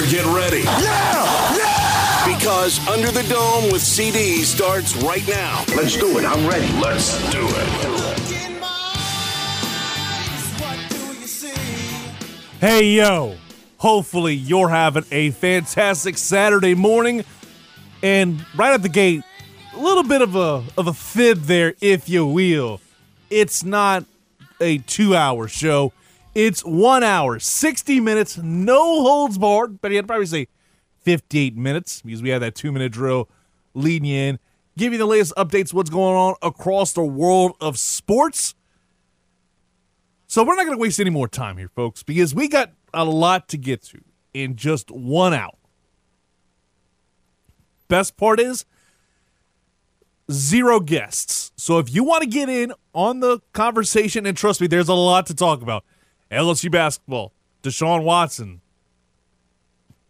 better get ready. Yeah! Yeah! Because Under the Dome with CD starts right now. Let's do it. I'm ready. Let's do it. Hey, yo. Hopefully, you're having a fantastic Saturday morning. And right at the gate, a little bit of a, of a fib there, if you will. It's not a two hour show, it's one hour, 60 minutes, no holds barred. But I'd probably say 58 minutes because we have that two minute drill leading you in, give you the latest updates, what's going on across the world of sports. So we're not going to waste any more time here, folks, because we got a lot to get to in just one hour. Best part is zero guests. So if you want to get in on the conversation, and trust me, there's a lot to talk about. LSU basketball, Deshaun Watson,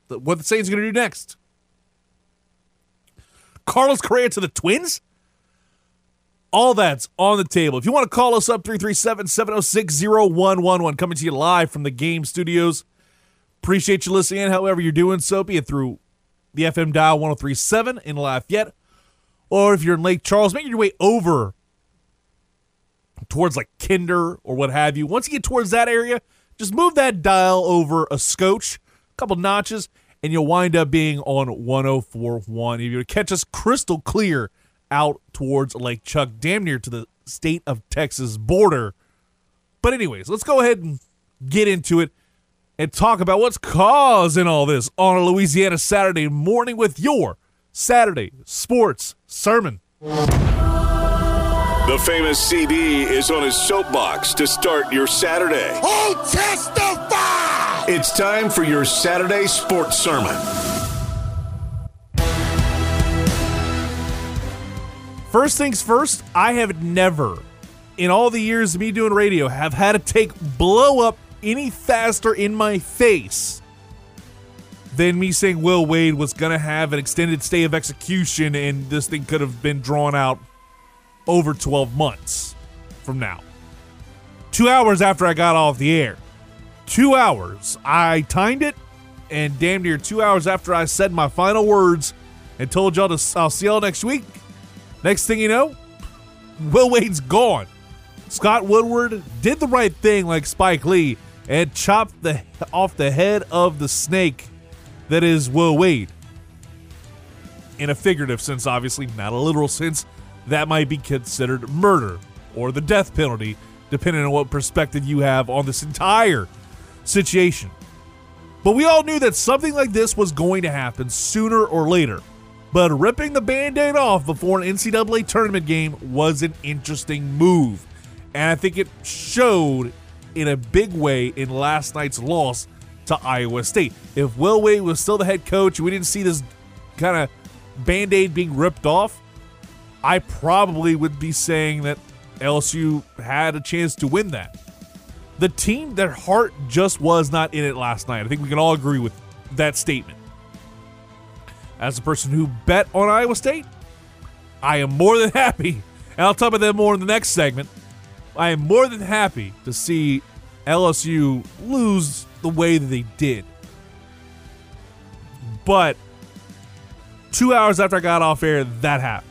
what the Saints going to do next. Carlos Correa to the Twins? All that's on the table. If you want to call us up, 337 706 0111, coming to you live from the game studios. Appreciate you listening in, however you're doing so, be it through the FM dial 1037 in Lafayette, or if you're in Lake Charles, make your way over towards like Kinder or what have you. Once you get towards that area, just move that dial over a scotch, a couple notches, and you'll wind up being on 1041. If you catch us crystal clear out towards Lake Chuck, damn near to the state of Texas border. But, anyways, let's go ahead and get into it and talk about what's causing all this on a Louisiana Saturday morning with your Saturday sports sermon. The famous CD is on his soapbox to start your Saturday. Oh, testify! It's time for your Saturday sports sermon. First things first, I have never, in all the years of me doing radio, have had to take blow up any faster in my face than me saying Will Wade was going to have an extended stay of execution and this thing could have been drawn out over 12 months from now. Two hours after I got off the air. Two hours. I timed it, and damn near two hours after I said my final words and told y'all to I'll see y'all next week. Next thing you know, Will Wade's gone. Scott Woodward did the right thing like Spike Lee and chopped the off the head of the snake that is Will Wade. In a figurative sense, obviously, not a literal sense, that might be considered murder or the death penalty, depending on what perspective you have on this entire situation. But we all knew that something like this was going to happen sooner or later. But ripping the band aid off before an NCAA tournament game was an interesting move. And I think it showed in a big way in last night's loss to Iowa State. If Will Wade was still the head coach, we didn't see this kind of band aid being ripped off, I probably would be saying that LSU had a chance to win that. The team, their heart just was not in it last night. I think we can all agree with that statement. As a person who bet on Iowa State, I am more than happy, and I'll talk about that more in the next segment. I am more than happy to see LSU lose the way that they did. But two hours after I got off air, that happens.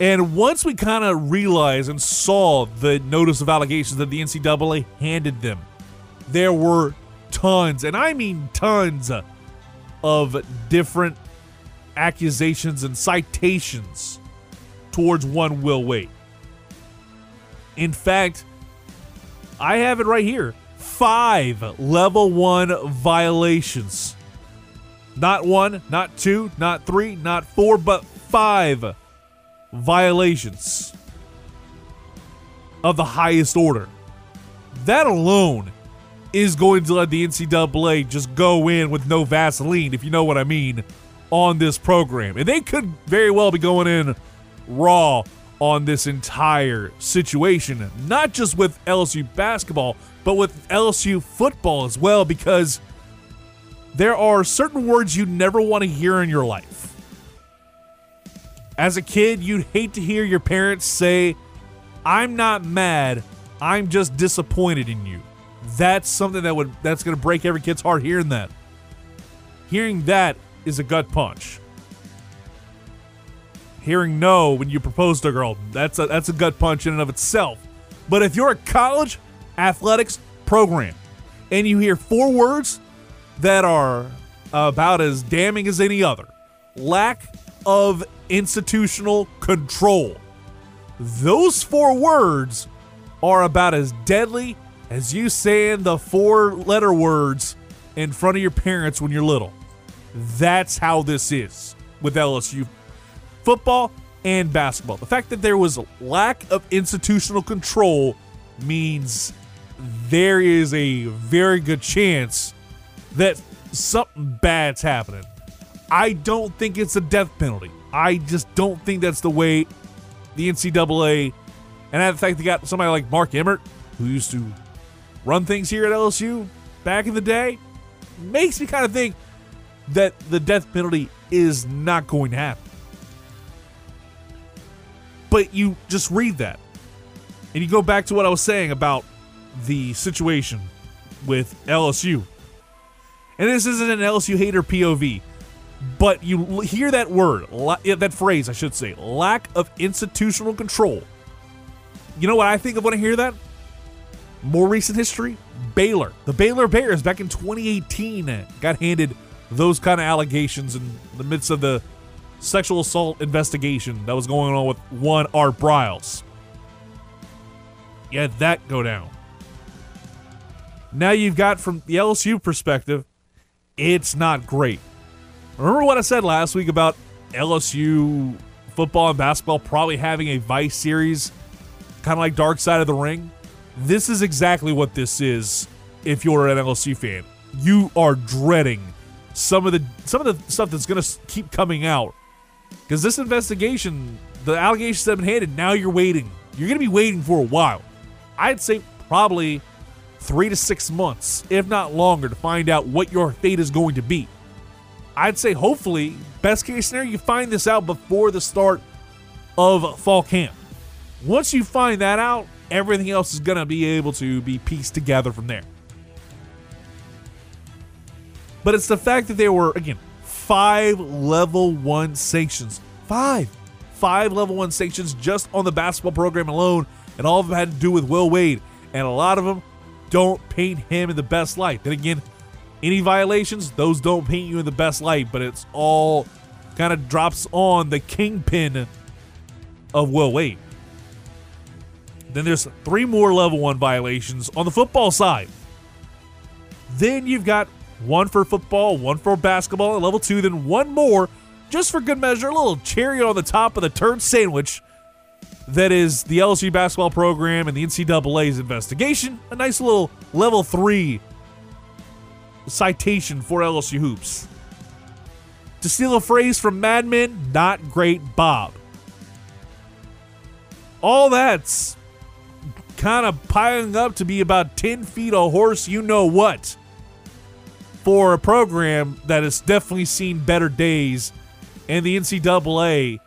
And once we kind of realized and saw the notice of allegations that the NCAA handed them, there were tons, and I mean tons, of different accusations and citations towards one Will Wade. In fact, I have it right here five level one violations. Not one, not two, not three, not four, but five violations of the highest order. That alone is going to let the NCAA just go in with no Vaseline, if you know what I mean, on this program. And they could very well be going in raw on this entire situation, not just with LSU basketball, but with LSU football as well, because there are certain words you never want to hear in your life. As a kid, you'd hate to hear your parents say, I'm not mad, I'm just disappointed in you. That's something that would that's gonna break every kid's heart hearing that. Hearing that is a gut punch. Hearing no when you propose to a girl, that's a that's a gut punch in and of itself. But if you're a college athletics program and you hear four words that are about as damning as any other lack of institutional control. Those four words are about as deadly as you saying the four letter words in front of your parents when you're little. That's how this is with LSU football and basketball. The fact that there was a lack of institutional control means there is a very good chance that something bad's happening. I don't think it's a death penalty. I just don't think that's the way the NCAA and the fact they got somebody like Mark Emmert, who used to run things here at LSU back in the day, makes me kind of think that the death penalty is not going to happen. But you just read that. And you go back to what I was saying about the situation with LSU. And this isn't an LSU hater POV, but you hear that word, that phrase, I should say, lack of institutional control. You know what I think of when I hear that? More recent history Baylor. The Baylor Bears back in 2018 got handed those kind of allegations in the midst of the sexual assault investigation that was going on with one Art Briles. You had that go down. Now you've got from the LSU perspective, it's not great. Remember what I said last week about LSU football and basketball probably having a Vice series, kind of like Dark Side of the Ring? This is exactly what this is if you're an LSU fan. You are dreading some of the some of the stuff that's going to keep coming out. Cuz this investigation, the allegations have been handed, now you're waiting. You're going to be waiting for a while. I'd say probably 3 to 6 months, if not longer to find out what your fate is going to be. I'd say hopefully, best case scenario, you find this out before the start of fall camp. Once you find that out, everything else is going to be able to be pieced together from there. But it's the fact that there were, again, five level one sanctions. Five. Five level one sanctions just on the basketball program alone, and all of them had to do with Will Wade. And a lot of them don't paint him in the best light. Then again, any violations, those don't paint you in the best light, but it's all kind of drops on the kingpin of Will Wade. Then there's three more level one violations on the football side. Then you've got one for football, one for basketball at level two, then one more just for good measure, a little cherry on the top of the turd sandwich that is the LSU basketball program and the NCAA's investigation. A nice little level three citation for LSU hoops. To steal a phrase from Mad Men, not great Bob. All that's kind of piling up to be about 10 feet a horse, you know what, for a program that has definitely seen better days. And the NCAA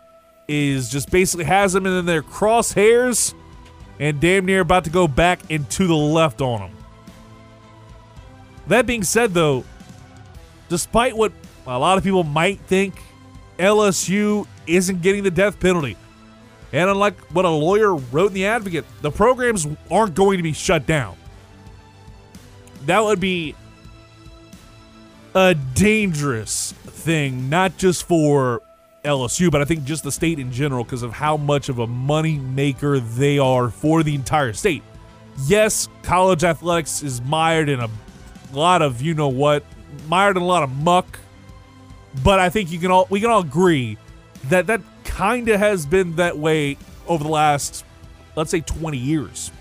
is just basically has them in their crosshairs and damn near about to go back into the left on them. That being said, though, despite what a lot of people might think, LSU isn't getting the death penalty. And unlike what a lawyer wrote in The Advocate, the programs aren't going to be shut down. That would be a dangerous thing, not just for LSU, but I think just the state in general because of how much of a money maker they are for the entire state. Yes, college athletics is mired in a lot of you know what, mired in a lot of muck, but I think you can all we can all agree that that kind of has been that way over the last let's say 20 years.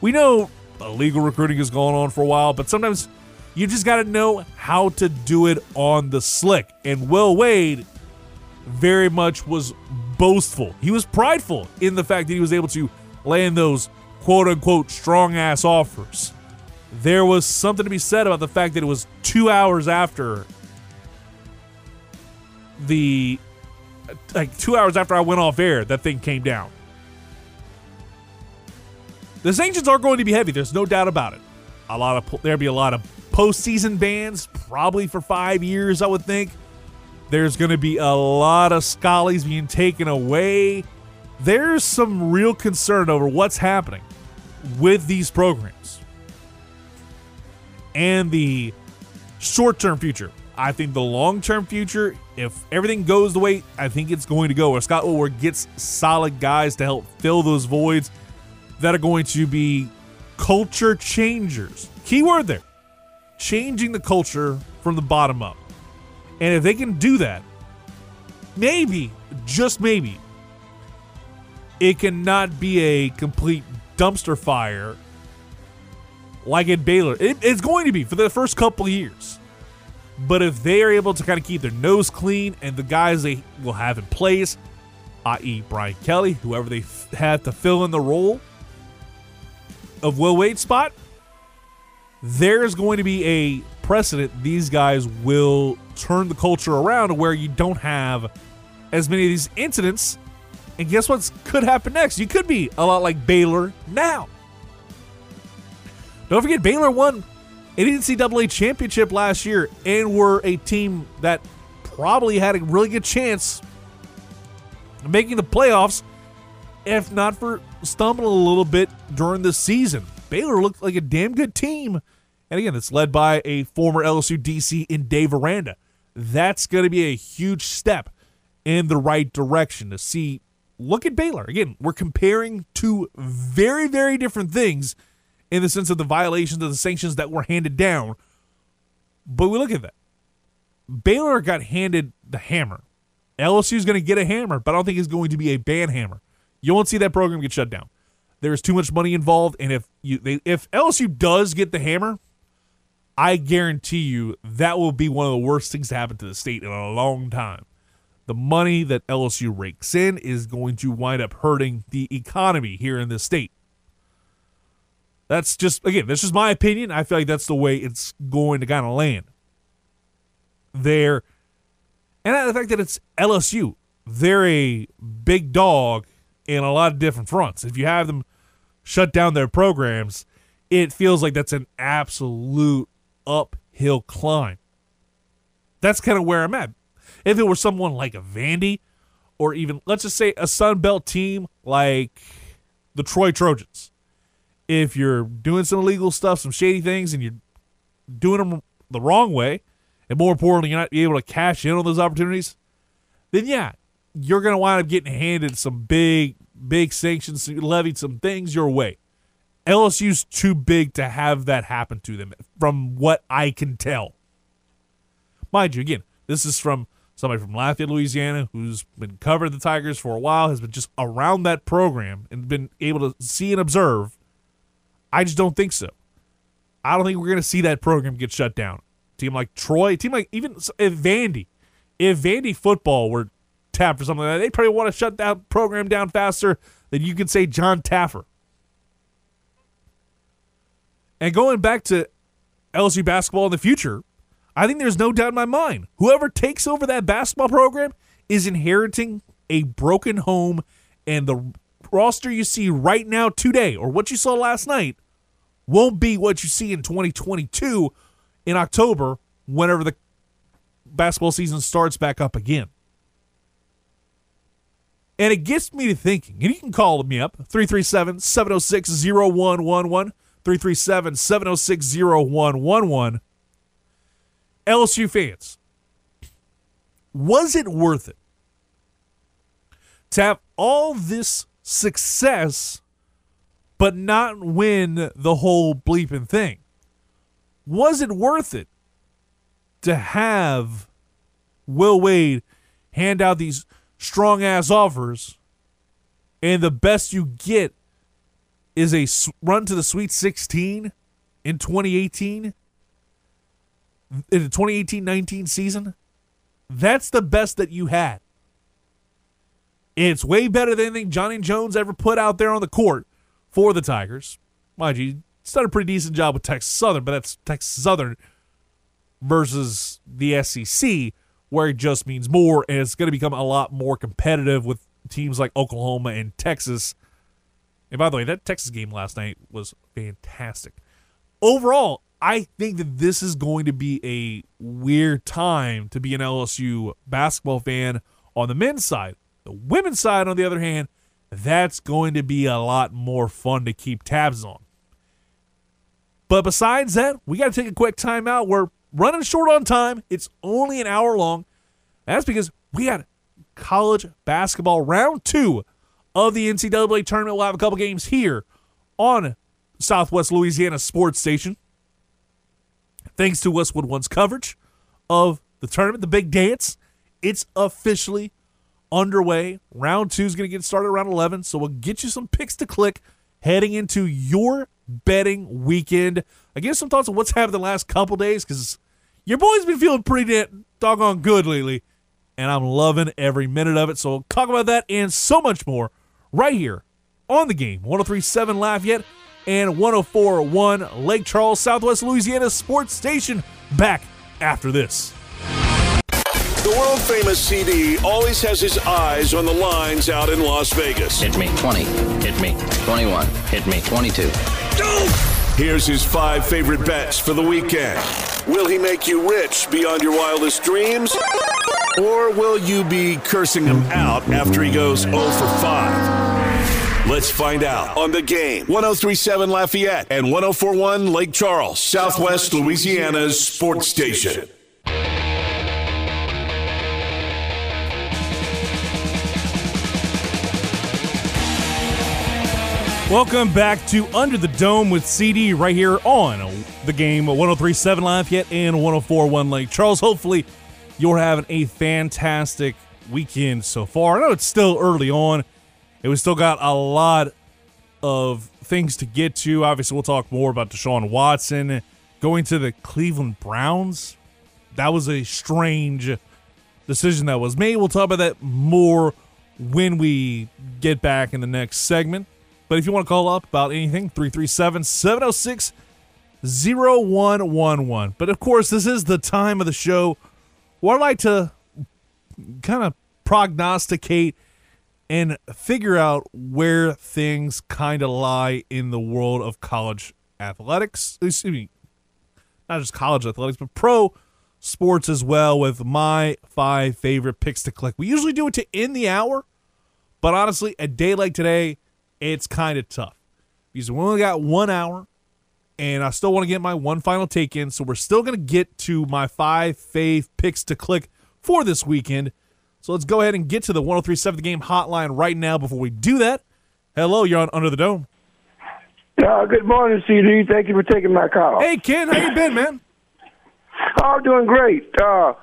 We know illegal recruiting has gone on for a while, but sometimes you just got to know how to do it on the slick. And Will Wade very much was boastful. He was prideful in the fact that he was able to land those quote unquote strong ass offers. There was something to be said about the fact that it was two hours after the like two hours after I went off air that thing came down. The sanctions are going to be heavy. There's no doubt about it. A lot of there'll be a lot of postseason bans, probably for five years. I would think. There's going to be a lot of schollies being taken away. There's some real concern over what's happening with these programs and the short-term future. I think the long-term future, if everything goes the way I think it's going to go, or Scott Woodward gets solid guys to help fill those voids that are going to be culture changers. Keyword there. Changing the culture from the bottom up. And if they can do that, maybe, just maybe, it cannot be a complete dumpster fire like at Baylor. It, it's going to be for the first couple years. But if they are able to kind of keep their nose clean and the guys they will have in place, i.e., Brian Kelly, whoever they f- have to fill in the role of Will Wade's spot, there's going to be a precedent. These guys will turn the culture around where you don't have as many of these incidents. And guess what could happen next? You could be a lot like Baylor now. Don't forget, Baylor won an NCAA championship last year and were a team that probably had a really good chance of making the playoffs, if not for stumbling a little bit during the season. Baylor looked like a damn good team. And again, it's led by a former LSU DC in Dave Aranda. That's going to be a huge step in the right direction to see. Look at Baylor. Again, we're comparing two very, very different things in the sense of the violations of the sanctions that were handed down. But we look at that. Baylor got handed the hammer. LSU is going to get a hammer, but I don't think it's going to be a ban hammer. You won't see that program get shut down. There's too much money involved, and if you they, if LSU does get the hammer, I guarantee you that will be one of the worst things to happen to the state in a long time. The money that LSU rakes in is going to wind up hurting the economy here in this state. That's just again, that's just my opinion. I feel like that's the way it's going to kind of land. There, and the fact that it's LSU, they're a big dog in a lot of different fronts. If you have them shut down their programs, it feels like that's an absolute uphill climb. That's kind of where I'm at. If it were someone like a Vandy, or even let's just say a Sun Belt team like the Troy Trojans, if you're doing some illegal stuff, some shady things, and you're doing them the wrong way, and more importantly, you're not able to cash in on those opportunities, then yeah, you're going to wind up getting handed some big, big sanctions, levied some things your way. LSU's too big to have that happen to them, from what I can tell. Mind you, again, this is from somebody from Lafayette, Louisiana, who's been covering the Tigers for a while, has been just around that program and been able to see and observe. I just don't think so. I don't think we're going to see that program get shut down. team like Troy, team like even if Vandy, if Vandy football were tapped or something like that, they'd probably want to shut that program down faster than you can say John Taffer. And going back to LSU basketball in the future, I think there's no doubt in my mind. Whoever takes over that basketball program is inheriting a broken home, and the roster you see right now today, or what you saw last night, won't be what you see in 2022 in October, whenever the basketball season starts back up again. And it gets me to thinking, and you can call me up 337 706 0111. 337 706 0111. LSU fans, was it worth it to have all this success but not win the whole bleeping thing? Was it worth it to have Will Wade hand out these strong ass offers and the best you get is a run to the Sweet 16 in 2018, in the 2018 19 season, that's the best that you had. It's way better than anything Johnny Jones ever put out there on the court for the Tigers. Mind you, he's done a pretty decent job with Texas Southern, but that's Texas Southern versus the SEC, where it just means more, and it's going to become a lot more competitive with teams like Oklahoma and Texas. And by the way, that Texas game last night was fantastic. Overall, I think that this is going to be a weird time to be an LSU basketball fan on the men's side. The women's side, on the other hand, that's going to be a lot more fun to keep tabs on. But besides that, we got to take a quick timeout. We're running short on time. It's only an hour long. That's because we got college basketball round two of the NCAA tournament. We'll have a couple games here on Southwest Louisiana Sports Station. Thanks to Westwood One's coverage of the tournament, the big dance. It's officially underway. Round two is going to get started around 11, so we'll get you some picks to click heading into your betting weekend. I give some thoughts on what's happened the last couple days because your boy's been feeling pretty damn doggone good lately, and I'm loving every minute of it. So we'll talk about that and so much more right here on the game. 1037 Lafayette and 1041 Lake Charles, Southwest Louisiana Sports Station. Back after this. The world famous CD always has his eyes on the lines out in Las Vegas. Hit me 20. Hit me 21. Hit me 22. Here's his five favorite bets for the weekend. Will he make you rich beyond your wildest dreams? Or will you be cursing him out after he goes 0 for 5? Let's find out on the game. 1037 Lafayette and 1041 Lake Charles, Southwest Louisiana's sports station. Welcome back to Under the Dome with CD right here on the game 1037 Lafayette and 1041 Lake Charles. Hopefully, you're having a fantastic weekend so far. I know it's still early on, and we still got a lot of things to get to. Obviously, we'll talk more about Deshaun Watson going to the Cleveland Browns. That was a strange decision that was made. We'll talk about that more when we get back in the next segment. But if you want to call up about anything, 337 706 0111. But of course, this is the time of the show where I like to kind of prognosticate and figure out where things kind of lie in the world of college athletics. Excuse me, not just college athletics, but pro sports as well with my five favorite picks to click. We usually do it to end the hour, but honestly, a day like today, it's kind of tough because we only got one hour and I still want to get my one final take in. So we're still going to get to my five fave picks to click for this weekend. So let's go ahead and get to the 1037 The Game hotline right now. Before we do that, hello, you're on Under the Dome. Uh, good morning, CD. Thank you for taking my call. Hey, Ken, how you been, man? Oh, I'm doing great. Uh,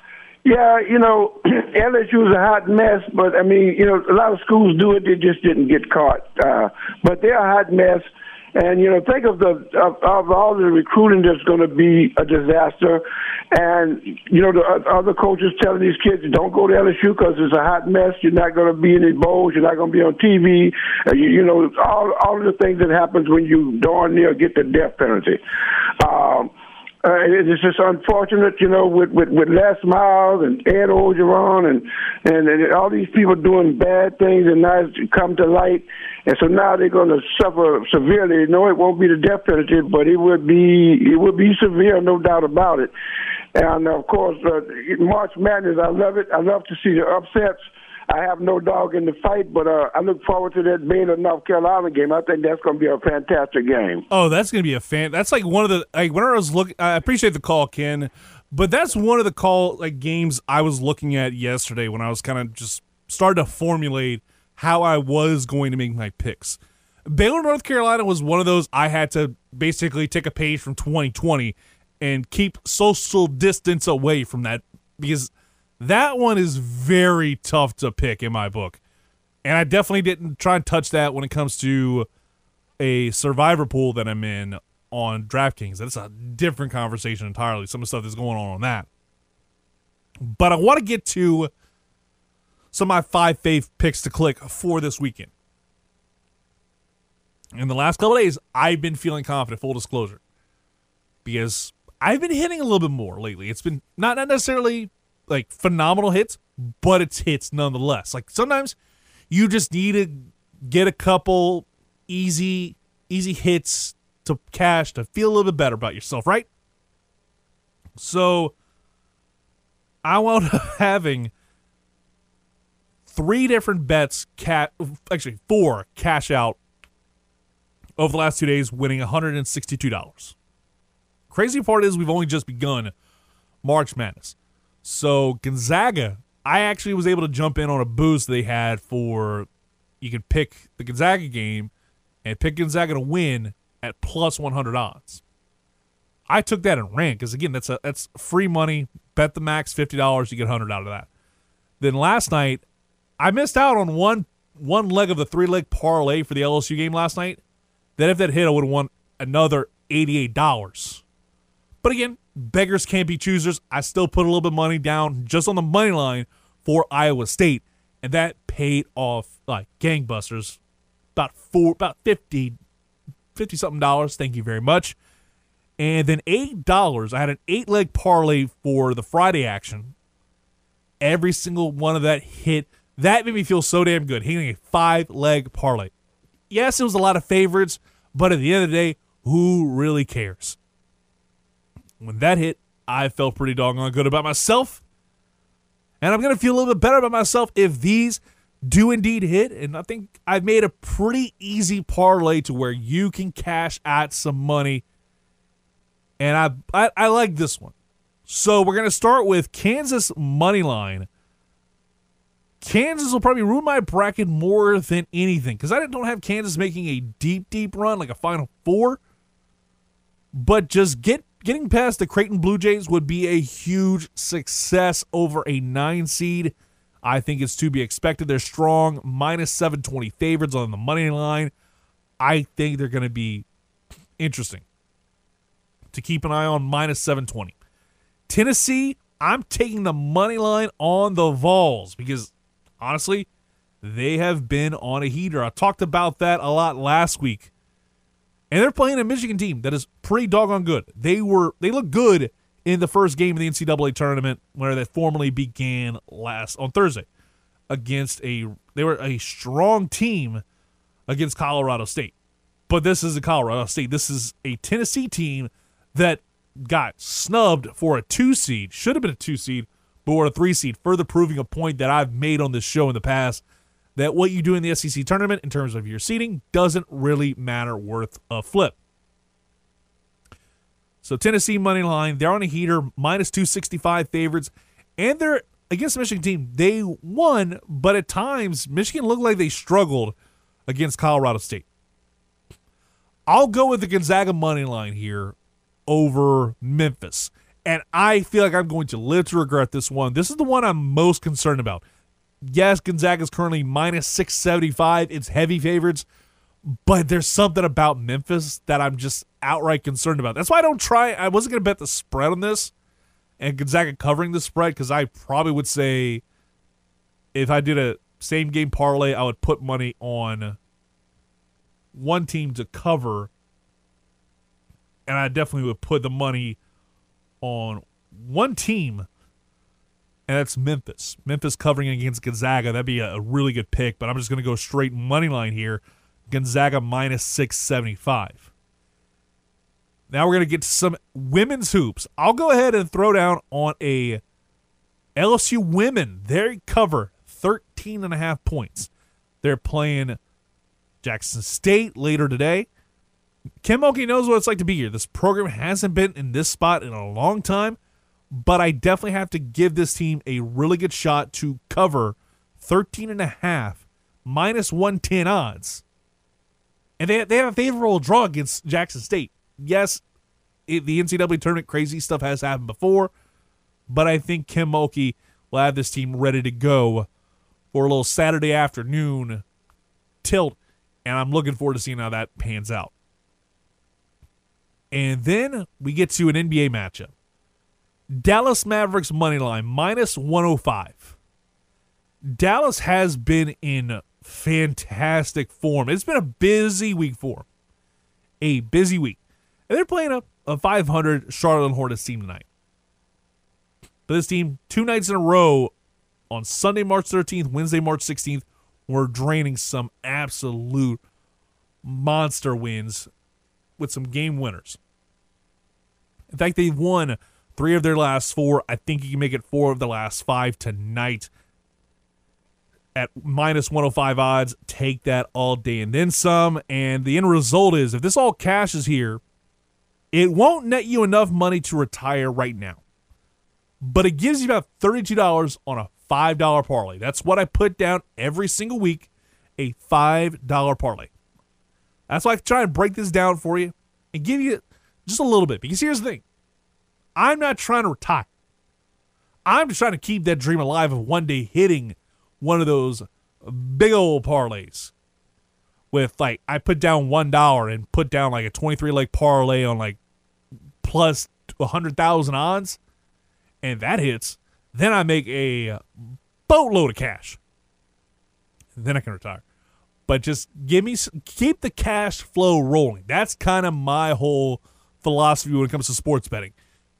yeah, you know, LSU is a hot mess, but I mean, you know, a lot of schools do it; they just didn't get caught. Uh, but they're a hot mess, and you know, think of the of, of all the recruiting that's going to be a disaster, and you know, the other coaches telling these kids don't go to LSU because it's a hot mess. You're not going to be in any bowls. You're not going to be on TV. Uh, you, you know, all all the things that happens when you darn near get the death penalty. Um, uh, it's just unfortunate, you know, with with, with Les Miles and Ed Orgeron and, and and all these people doing bad things, and now it's come to light, and so now they're going to suffer severely. No, it won't be the death penalty, but it would be it would be severe, no doubt about it. And of course, uh, March Madness, I love it. I love to see the upsets. I have no dog in the fight, but uh, I look forward to that Baylor North Carolina game. I think that's going to be a fantastic game. Oh, that's gonna be a fan. That's like one of the like when I was looking. I appreciate the call, Ken, but that's one of the call like games I was looking at yesterday when I was kind of just starting to formulate how I was going to make my picks. Baylor, North Carolina was one of those I had to basically take a page from 2020 and keep social distance away from that because that one is very tough to pick in my book. And I definitely didn't try and touch that when it comes to a survivor pool that I'm in on DraftKings. That's a different conversation entirely. Some of the stuff that's going on on that. But I want to get to some of my five faith picks to click for this weekend. In the last couple days, I've been feeling confident, full disclosure, because I've been hitting a little bit more lately. It's been not, not necessarily like phenomenal hits, but it's hits nonetheless. Like sometimes you just need to get a couple easy easy hits to cash to feel a little bit better about yourself, right? So I wound up having three different bets cat actually four cash out over the last two days, winning $162. Crazy part is we've only just begun March Madness. So Gonzaga, I actually was able to jump in on a boost they had for you could pick the Gonzaga game and pick Gonzaga to win at plus 100 odds. I took that and ran because again, that's a that's free money. Bet the max fifty dollars, you get hundred out of that. Then last night, I missed out on one one leg of the three leg parlay for the LSU game last night. That if that hit, I would have won another eighty eight dollars. But again, beggars can't be choosers. I still put a little bit of money down just on the money line for Iowa State, and that paid off like gangbusters. About four, about 50, 50 something dollars. Thank you very much. And then eight dollars. I had an eight leg parlay for the Friday action. Every single one of that hit. That made me feel so damn good. Hitting a five leg parlay. Yes, it was a lot of favorites, but at the end of the day, who really cares? When that hit, I felt pretty doggone good about myself. And I'm going to feel a little bit better about myself if these do indeed hit. And I think I've made a pretty easy parlay to where you can cash out some money. And I, I, I like this one. So we're going to start with Kansas money line. Kansas will probably ruin my bracket more than anything because I don't have Kansas making a deep, deep run like a Final Four. But just get getting past the Creighton Blue Jays would be a huge success over a nine seed. I think it's to be expected. They're strong, minus 720 favorites on the money line. I think they're going to be interesting to keep an eye on, minus 720. Tennessee, I'm taking the money line on the Vols because honestly, they have been on a heater. I talked about that a lot last week. And they're playing a Michigan team that is pretty doggone good. They were they look good in the first game of the NCAA tournament where they formally began last on Thursday against a they were a strong team against Colorado State. But this is a Colorado State. This is a Tennessee team that got snubbed for a two seed, should have been a two seed, but were a three seed, further proving a point that I've made on this show in the past that what you do in the SEC tournament in terms of your seeding doesn't really matter worth a flip. So Tennessee money line, they're on a heater, minus 265 favorites, and they're against the Michigan team. They won, but at times Michigan looked like they struggled against Colorado State. I'll go with the Gonzaga money line here over Memphis. And I feel like I'm going to live to regret this one. This is the one I'm most concerned about. Yes, Gonzaga is currently minus 675. It's heavy favorites, but there's something about Memphis that I'm just outright concerned about. That's why I don't try. I wasn't going to bet the spread on this and Gonzaga covering the spread because I probably would say if I did a same game parlay, I would put money on one team to cover, and I definitely would put the money on one team, and that's Memphis. Memphis covering against Gonzaga. That'd be a, really good pick, but I'm just going to go straight money line here. Gonzaga minus 675. Now we're going to get to some women's hoops. I'll go ahead and throw down on a LSU women. They cover 13 and a half points. They're playing Jackson State later today. Kim Mulkey knows what it's like to be here. This program hasn't been in this spot in a long time, but I definitely have to give this team a really good shot to cover 13 and a half minus 110 odds. And they, they have a favorable draw against Jackson State. Yes, it, the NCAA tournament crazy stuff has happened before, but I think Kim Mulkey will have this team ready to go for a little Saturday afternoon tilt And I'm looking forward to seeing how that pans out. And then we get to an NBA matchup. Dallas Mavericks money line minus 105. Dallas has been in fantastic form. It's been a busy week for them. A busy week. And they're playing a, a 500 Charlotte Hornets team tonight. But this team, two nights in a row on Sunday, March 13th, Wednesday, March 16th, were draining some absolute monster wins with some game winners. In fact, they've won three of their last four. I think you can make it four of the last five tonight at minus 105 odds. Take that all day and then some. And the end result is if this all cashes here, it won't net you enough money to retire right now. But it gives you about $32 on a $5 parlay. That's what I put down every single week a $5 parlay. That's why I try and break this down for you and give you just a little bit. Because here's the thing I'm not trying to retire. I'm just trying to keep that dream alive of one day hitting one of those big old parlays with like I put down one dollar and put down like a 23 leg parlay on like plus 100,000 odds and that hits, then I make a boatload of cash. Then I can retire. But just give me keep the cash flow rolling. That's kind of my whole philosophy when it comes to sports betting.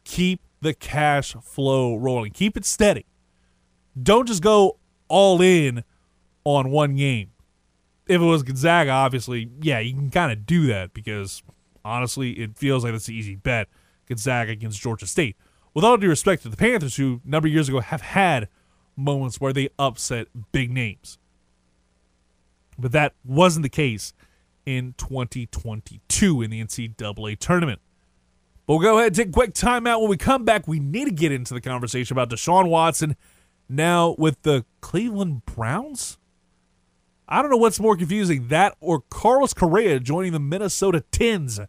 Keep the cash flow rolling. Keep it steady. Don't just go all in on one game. If it was Gonzaga, obviously, yeah, you can kind of do that because honestly, it feels like it's an easy bet. Gonzaga against Georgia State with all due respect to the Panthers, who a number of years ago have had moments where they upset big names. But that wasn't the case in 2022 in the NCAA tournament. But we'll go ahead and take a quick timeout. When we come back, we need to get into the conversation about Deshaun Watson now with the Cleveland Browns. I don't know what's more confusing, that or Carlos Correa joining the Minnesota Twins.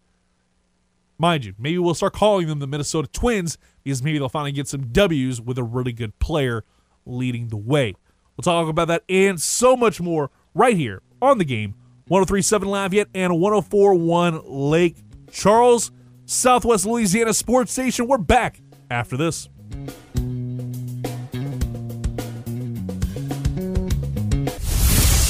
Mind you, maybe we'll start calling them the Minnesota Twins because maybe they'll finally get some W's with a really good player leading the way. We'll talk about that and so much more right here on the game. 1037 Lafayette and 1041 Lake Charles, Southwest Louisiana Sports Station. We're back after this.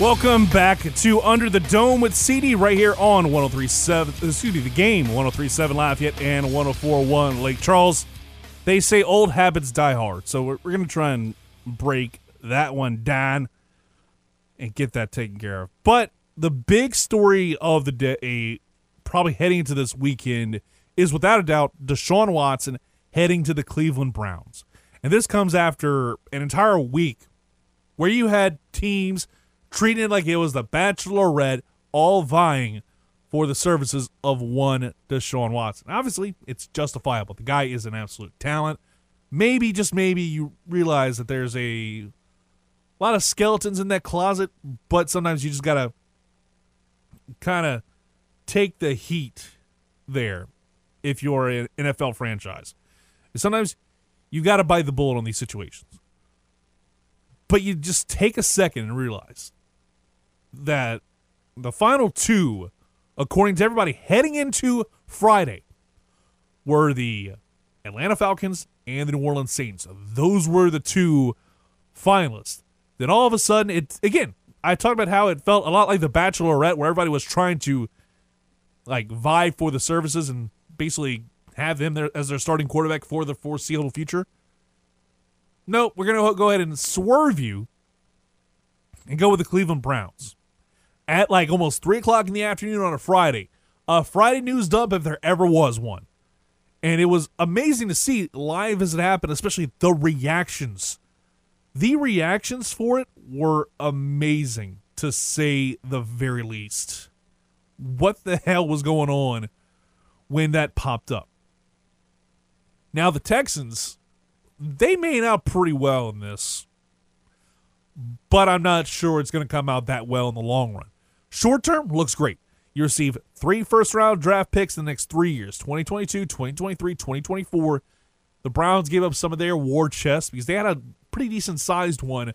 Welcome back to Under the Dome with CD right here on 1037, excuse me, the game 1037 Lafayette and 1041 Lake Charles. They say old habits die hard, so we're, we're going to try and break that one down and get that taken care of. But the big story of the day, probably heading into this weekend, is without a doubt Deshaun Watson heading to the Cleveland Browns. And this comes after an entire week where you had teams – treating it like it was the Bachelorette, all vying for the services of one Deshaun Watson. Obviously, it's justifiable. The guy is an absolute talent. Maybe, just maybe, you realize that there's a lot of skeletons in that closet, but sometimes you just got to kind of take the heat there if you're an NFL franchise. Sometimes you got to bite the bullet on these situations. But you just take a second and realize that the final two, according to everybody heading into Friday, were the Atlanta Falcons and the New Orleans Saints. Those were the two finalists. Then all of a sudden, it again. I talked about how it felt a lot like the Bachelorette, where everybody was trying to like vie for the services and basically have them there as their starting quarterback for the foreseeable future. Nope, we're gonna go ahead and swerve you and go with the Cleveland Browns at like almost three o'clock in the afternoon on a Friday. A Friday news dump if there ever was one. And it was amazing to see live as it happened, especially the reactions The reactions for it were amazing, to say the very least. What the hell was going on when that popped up? Now, the Texans, they made out pretty well in this, but I'm not sure it's going to come out that well in the long run. Short term, looks great. You receive three first round draft picks in the next three years 2022, 2023, 2024. The Browns gave up some of their war chest because they had a pretty decent sized one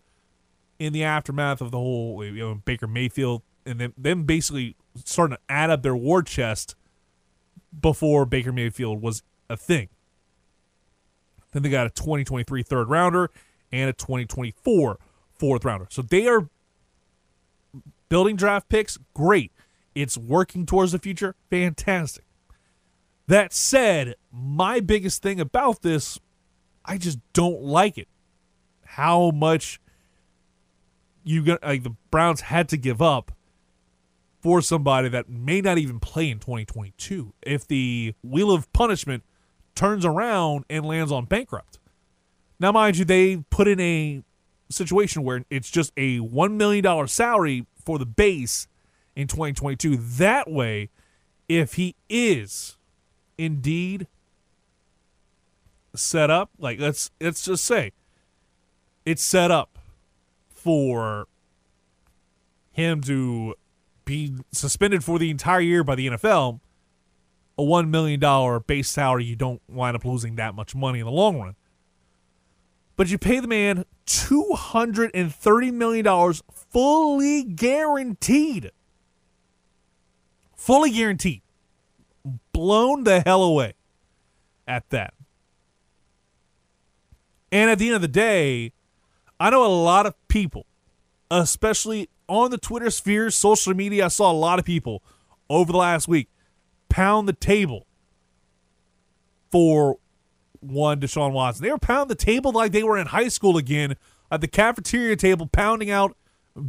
in the aftermath of the whole you know, Baker Mayfield and then them basically starting to add up their war chest before Baker Mayfield was a thing. Then they got a 2023 third rounder and a 2024 fourth rounder. So they are building draft picks. Great. It's working towards the future. Fantastic. That said, my biggest thing about this, I just don't like it. How much you got like the Browns had to give up for somebody that may not even play in 2022 if the wheel of punishment turns around and lands on bankrupt. Now, mind you, they put in a situation where it's just a $1 million salary for the base in 2022. That way, if he is indeed set up, like let's let's just say it's set up for him to be suspended for the entire year by the NFL, a $1 million base salary, you don't wind up losing that much money in the long run. But you pay the man $230 million fully guaranteed. Fully guaranteed. Blown the hell away at that. And at the end of the day, I know a lot of people, especially on the Twitter sphere, social media, I saw a lot of people over the last week pound the table for one Deshaun Watson. They were pounding the table like they were in high school again at the cafeteria table, pounding out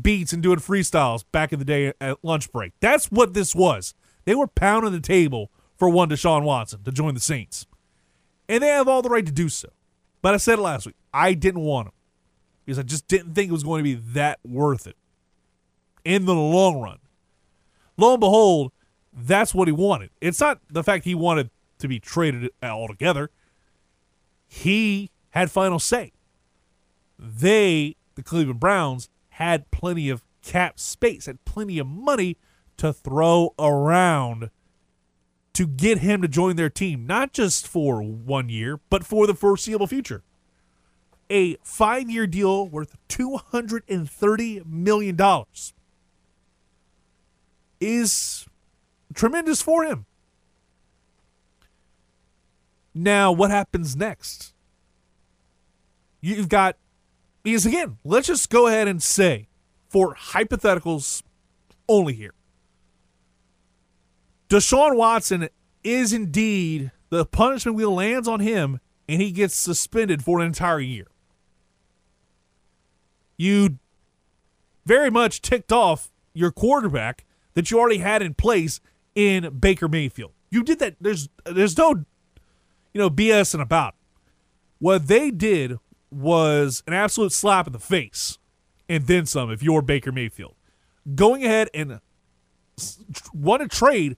beats and doing freestyles back in the day at lunch break. That's what this was. They were pounding the table for one Deshaun Watson to join the Saints. And they have all the right to do so. But I said it last week. I didn't want him because I just didn't think it was going to be that worth it in the long run. Lo and behold, that's what he wanted. It's not the fact he wanted to be traded altogether. He had final say. They, the Cleveland Browns, had plenty of cap space, had plenty of money to throw around to get him to join their team, not just for one year, but for the foreseeable future. A five year deal worth $230 million is tremendous for him. Now, what happens next? You've got, because again, let's just go ahead and say, for hypotheticals only here, Deshaun Watson is indeed the punishment wheel lands on him and he gets suspended for an entire year. You very much ticked off your quarterback that you already had in place in Baker Mayfield. You did that. There's there's no you know BSing about. What they did was an absolute slap in the face, and then some. If you're Baker Mayfield, going ahead and want to trade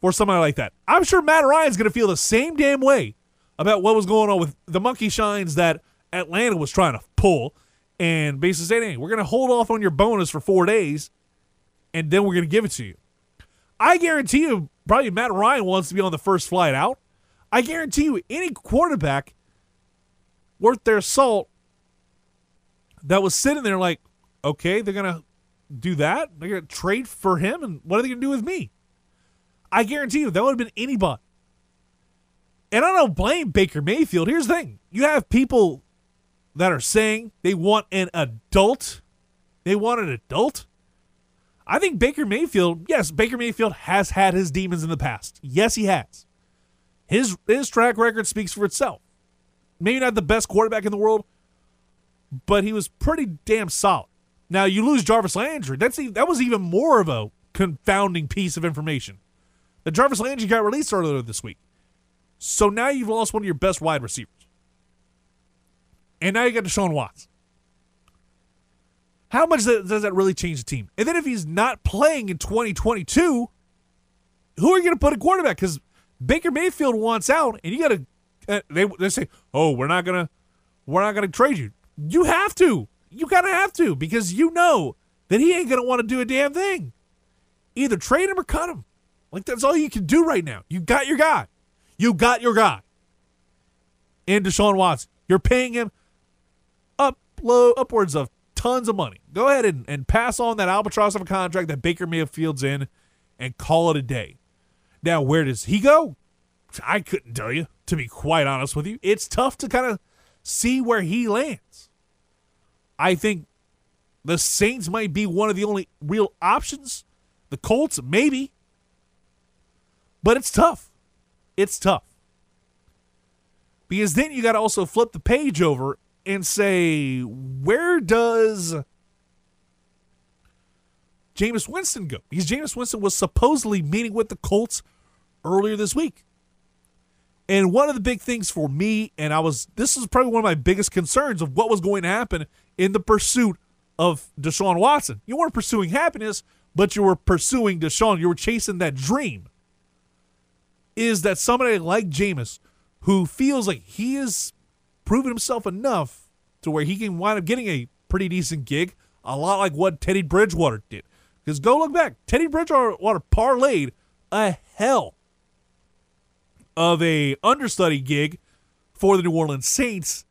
for somebody like that, I'm sure Matt Ryan's going to feel the same damn way about what was going on with the monkey shines that Atlanta was trying to pull, and basically saying, "Hey, we're going to hold off on your bonus for four days." and then we're going to give it to you. I guarantee you, probably Matt Ryan wants to be on the first flight out. I guarantee you, any quarterback worth their salt that was sitting there like, okay, they're going to do that. They're going to trade for him, and what are they going to do with me? I guarantee you, that would have been anybody. And I don't blame Baker Mayfield. Here's the thing you have people that are saying they want an adult. They want an adult. I think Baker Mayfield, yes, Baker Mayfield has had his demons in the past. Yes, he has. His his track record speaks for itself. Maybe not the best quarterback in the world, but he was pretty damn solid. Now you lose Jarvis Landry. That's that was even more of a confounding piece of information. The Jarvis Landry got released earlier this week. So now you've lost one of your best wide receivers. And now you got Deshaun Watts. How much does does that really change the team? And then if he's not playing in 2022, who are you going to put a quarterback? Because Baker Mayfield wants out, and you got to. Uh, they they say, "Oh, we're not gonna, we're not gonna trade you." You have to. You gotta have to because you know that he ain't gonna want to do a damn thing. Either trade him or cut him. Like that's all you can do right now. You got your guy. You got your guy. And Deshaun Watson, you're paying him up low upwards of tons of money. Go ahead and, and pass on that albatross of a contract that Baker Mayfield's in and call it a day. Now, where does he go? I couldn't tell you, to be quite honest with you. It's tough to kind of see where he lands. I think the Saints might be one of the only real options. The Colts, maybe. But it's tough. It's tough. Because then you got to also flip the page over and say, where does Jameis Winston go? Because Jameis Winston was supposedly meeting with the Colts earlier this week. And one of the big things for me, and I was, this is probably one of my biggest concerns of what was going to happen in the pursuit of Deshaun Watson. You weren't pursuing happiness, but you were pursuing Deshaun. You were chasing that dream. Is that somebody like Jameis, who feels like he has proven himself enough to where he can wind up getting a pretty decent gig, a lot like what Teddy Bridgewater did. Because go look back, Teddy Bridgewater parlayed a hell of a understudy gig for the New Orleans Saints,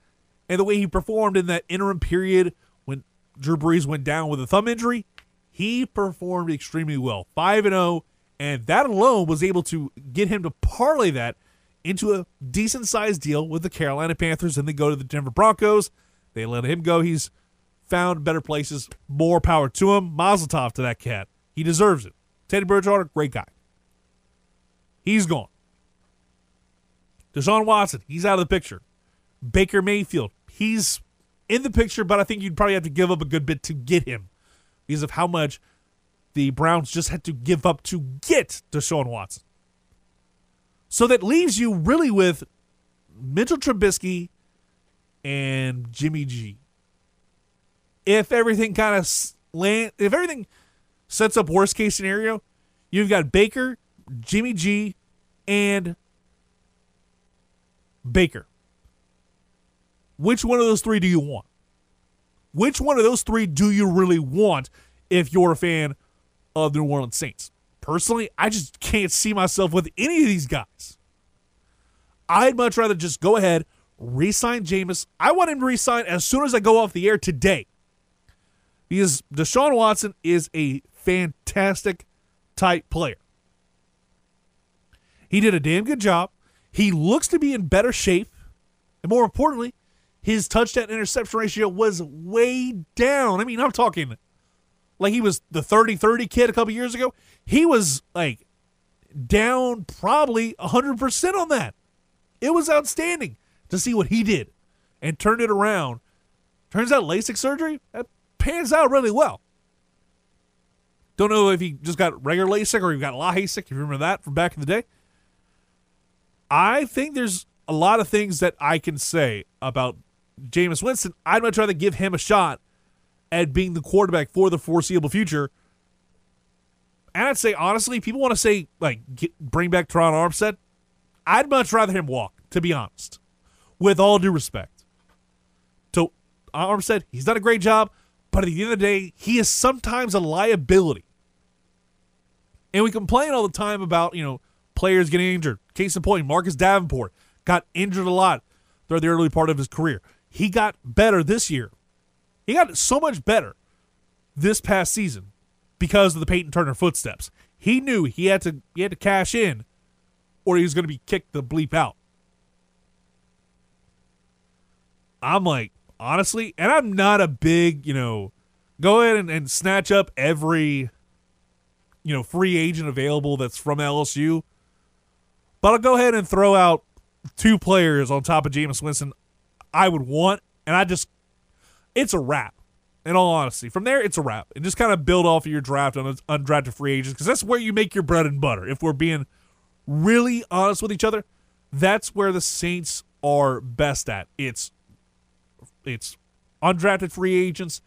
and the way he performed in that interim period when Drew Brees went down with a thumb injury, he performed extremely well. 5 and 0, and that alone was able to get him to parlay that into a decent sized deal with the Carolina Panthers and they go to the Denver Broncos. They let him go. He's found better places. More power to him. Mazel tov to that cat. He deserves it. Teddy Bridgewater, great guy. He's gone. Deshaun Watson, he's out of the picture. Baker Mayfield, he's in the picture, but I think you'd probably have to give up a good bit to get him because of how much the Browns just had to give up to get Deshaun Watson. So that leaves you really with Mitchell Trubisky and Jimmy G. If everything kind of land, if everything sets up worst case scenario, you've got Baker, Jimmy G, and Baker. Which one of those three do you want? Which one of those three do you really want if you're a fan of the New Orleans Saints? Personally, I just can't see myself with any of these guys. I'd much rather just go ahead, re sign Jameis. I want him to re sign as soon as I go off the air today. Because Deshaun Watson is a fantastic type player. He did a damn good job. He looks to be in better shape. And more importantly, his touchdown interception ratio was way down. I mean, I'm talking like he was the 30 30 kid a couple years ago. He was like down probably 100% on that. It was outstanding to see what he did and turned it around. Turns out LASIK surgery that pans out really well. Don't know if he just got regular LASIK or he got LASIK. If you remember that from back in the day. I think there's a lot of things that I can say about Jameis Winston. I'd much rather give him a shot at being the quarterback for the foreseeable future. And I'd say honestly, people want to say like get, bring back Terron Armstead. I'd much rather him walk, to be honest, with all due respect. To Armstead, he's done a great job, but at the end of the day, he is sometimes a liability. And we complain all the time about you know players getting injured. Case in point, Marcus Davenport got injured a lot throughout the early part of his career. He got better this year. He got so much better this past season because of the Peyton Turner footsteps. He knew he had to he had to cash in or he was going to be kicked the bleep out. I'm like, honestly, and I'm not a big, you know, go ahead and, and snatch up every, you know, free agent available that's from LSU. But I'll go ahead and throw out two players on top of Jameis Winston I would want, and I just, it's a wrap. In all honesty, from there it's a wrap, and just kind of build off of your draft on undrafted free agents because that's where you make your bread and butter. If we're being really honest with each other, that's where the Saints are best at. It's it's undrafted free agents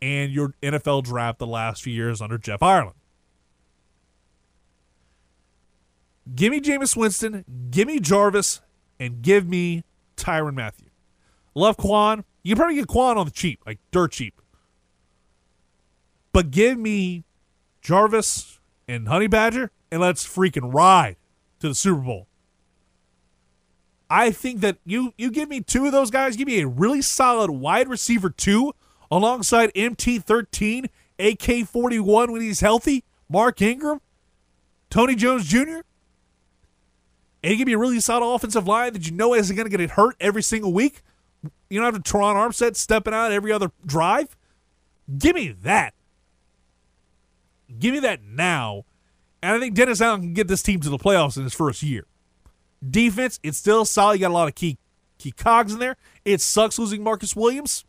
and your NFL draft the last few years under Jeff Ireland. Give me Jameis Winston, give me Jarvis, and give me Tyrann Mathieu. Love Kwon. You probably get Kwon on the cheap, like dirt cheap. But give me Jarvis and Honey Badger, and let's freaking ride to the Super Bowl. I think that you you give me two of those guys, give me a really solid wide receiver two alongside MT13, AK41 when he's healthy, Mark Ingram, Tony Jones Jr. And give me a really solid offensive line that you know isn't going to get hurt every single week. You don't have to Terron Armstead stepping out every other drive. Give me that. Give me that now. And I think Dennis Allen can get this team to the playoffs in his first year. Defense, it's still solid. You got a lot of key key cogs in there. It sucks losing Marcus Williams.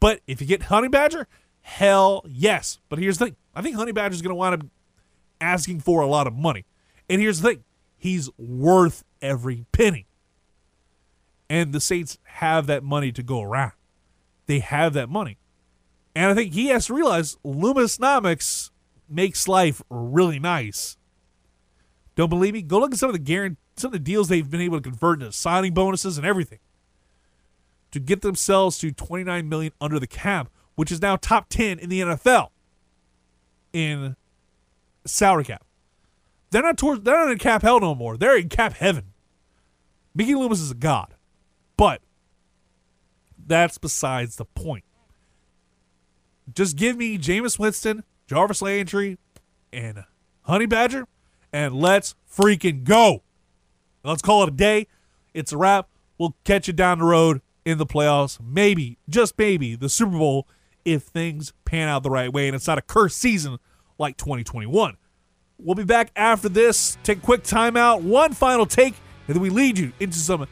But if you get Honey Badger, hell yes. But here's the thing. I think Honey Badger is going to wind up asking for a lot of money. And here's the thing. He's worth every penny. And the Saints have that money to go around. They have that money. And I think he has to realize Loomisnomics makes life really nice. Don't believe me? Go look at some of the guarantee, some of the deals they've been able to convert into signing bonuses and everything to get themselves to 29 million under the cap, which is now top 10 in the NFL in salary cap. They're not towards, they're not in cap hell no more. They're in cap heaven. Mickey Loomis is a god. But that's besides the point. Just give me Jameis Winston, Jarvis Landry, and Honey Badger, and let's freaking go. Let's call it a day. It's a wrap. We'll catch you down the road in the playoffs. Maybe, just maybe, the Super Bowl if things pan out the right way and it's not a cursed season like 2021. We'll be back after this. Take a quick timeout, one final take, and then we lead you into some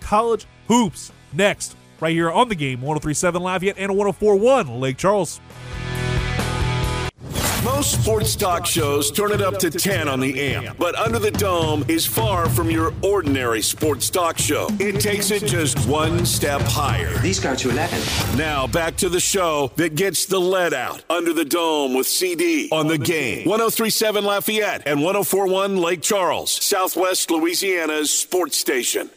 college hoops next, right here on the game 1037 Lafayette and 1041 Lake Charles. Most sports talk shows turn it up to 10 on the amp, but Under the Dome is far from your ordinary sports talk show. It takes it just one step higher. These go to 11. Now back to the show that gets the lead out. Under the Dome with CD on the game. 1037 Lafayette and 1041 Lake Charles, Southwest Louisiana's sports station.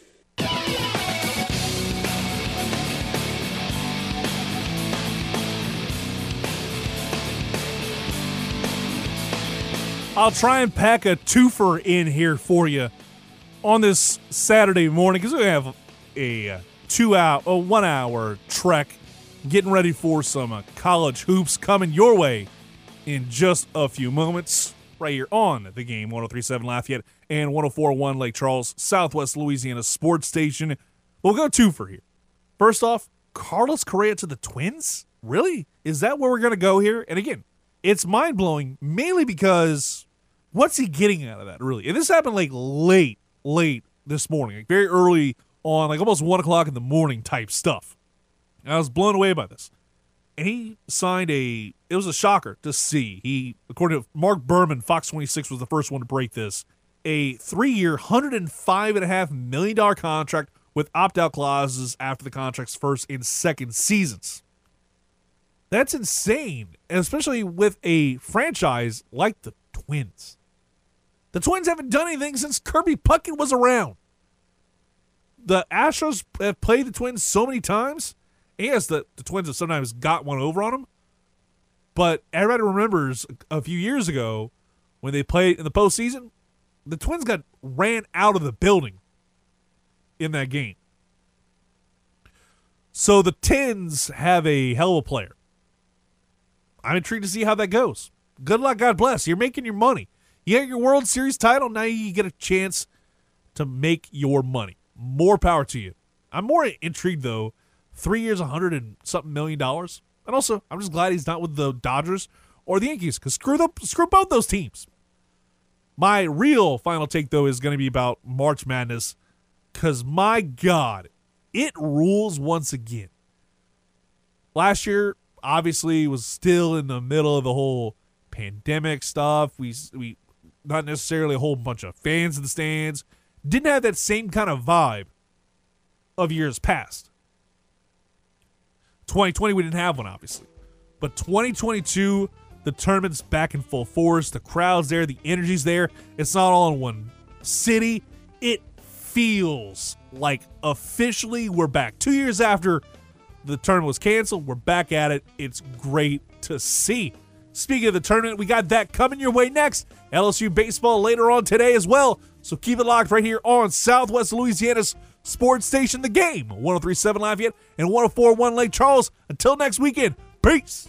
I'll try and pack a twofer in here for you on this Saturday morning because we have a two hour, a one hour trek getting ready for some uh, college hoops coming your way in just a few moments right here on the game 1037 Lafayette and 1041 Lake Charles, Southwest Louisiana sports station. We'll go twofer here. First off, Carlos Correa to the Twins? Really? Is that where we're going to go here? And again, it's mind blowing mainly because what's he getting out of that, really? And this happened like late, late this morning, like very early on, like almost one o'clock in the morning type stuff. I was blown away by this. And he signed a, it was a shocker to see. He, according to Mark Berman, Fox 26 was the first one to break this, a three year, $105.5 million contract with opt out clauses after the contract's first and second seasons. That's insane, especially with a franchise like the Twins. The Twins haven't done anything since Kirby Puckett was around. The Astros have played the Twins so many times. Yes, the, the Twins have sometimes got one over on them. But everybody remembers a few years ago when they played in the postseason, the Twins got ran out of the building in that game. So the Twins have a hell of a player. I'm intrigued to see how that goes. Good luck, God bless. You're making your money. You got your World Series title, now you get a chance to make your money. More power to you. I'm more intrigued though. Three years, a hundred and something million dollars, and also I'm just glad he's not with the Dodgers or the Yankees because screw the screw both those teams. My real final take though is going to be about March Madness because my God, it rules once again. Last year, obviously, was still in the middle of the whole pandemic stuff. We we not necessarily a whole bunch of fans in the stands. Didn't have that same kind of vibe of years past. 2020, we didn't have one, obviously. But 2022, the tournament's back in full force. The crowd's there, the energy's there. It's not all in one city. It feels like officially we're back. Two years after the tournament was canceled, we're back at it. It's great to see. Speaking of the tournament, we got that coming your way next. LSU baseball later on today as well. So keep it locked right here on Southwest Louisiana's sports station, The Game, 1037 Lafayette and 1041 Lake Charles. Until next weekend, peace.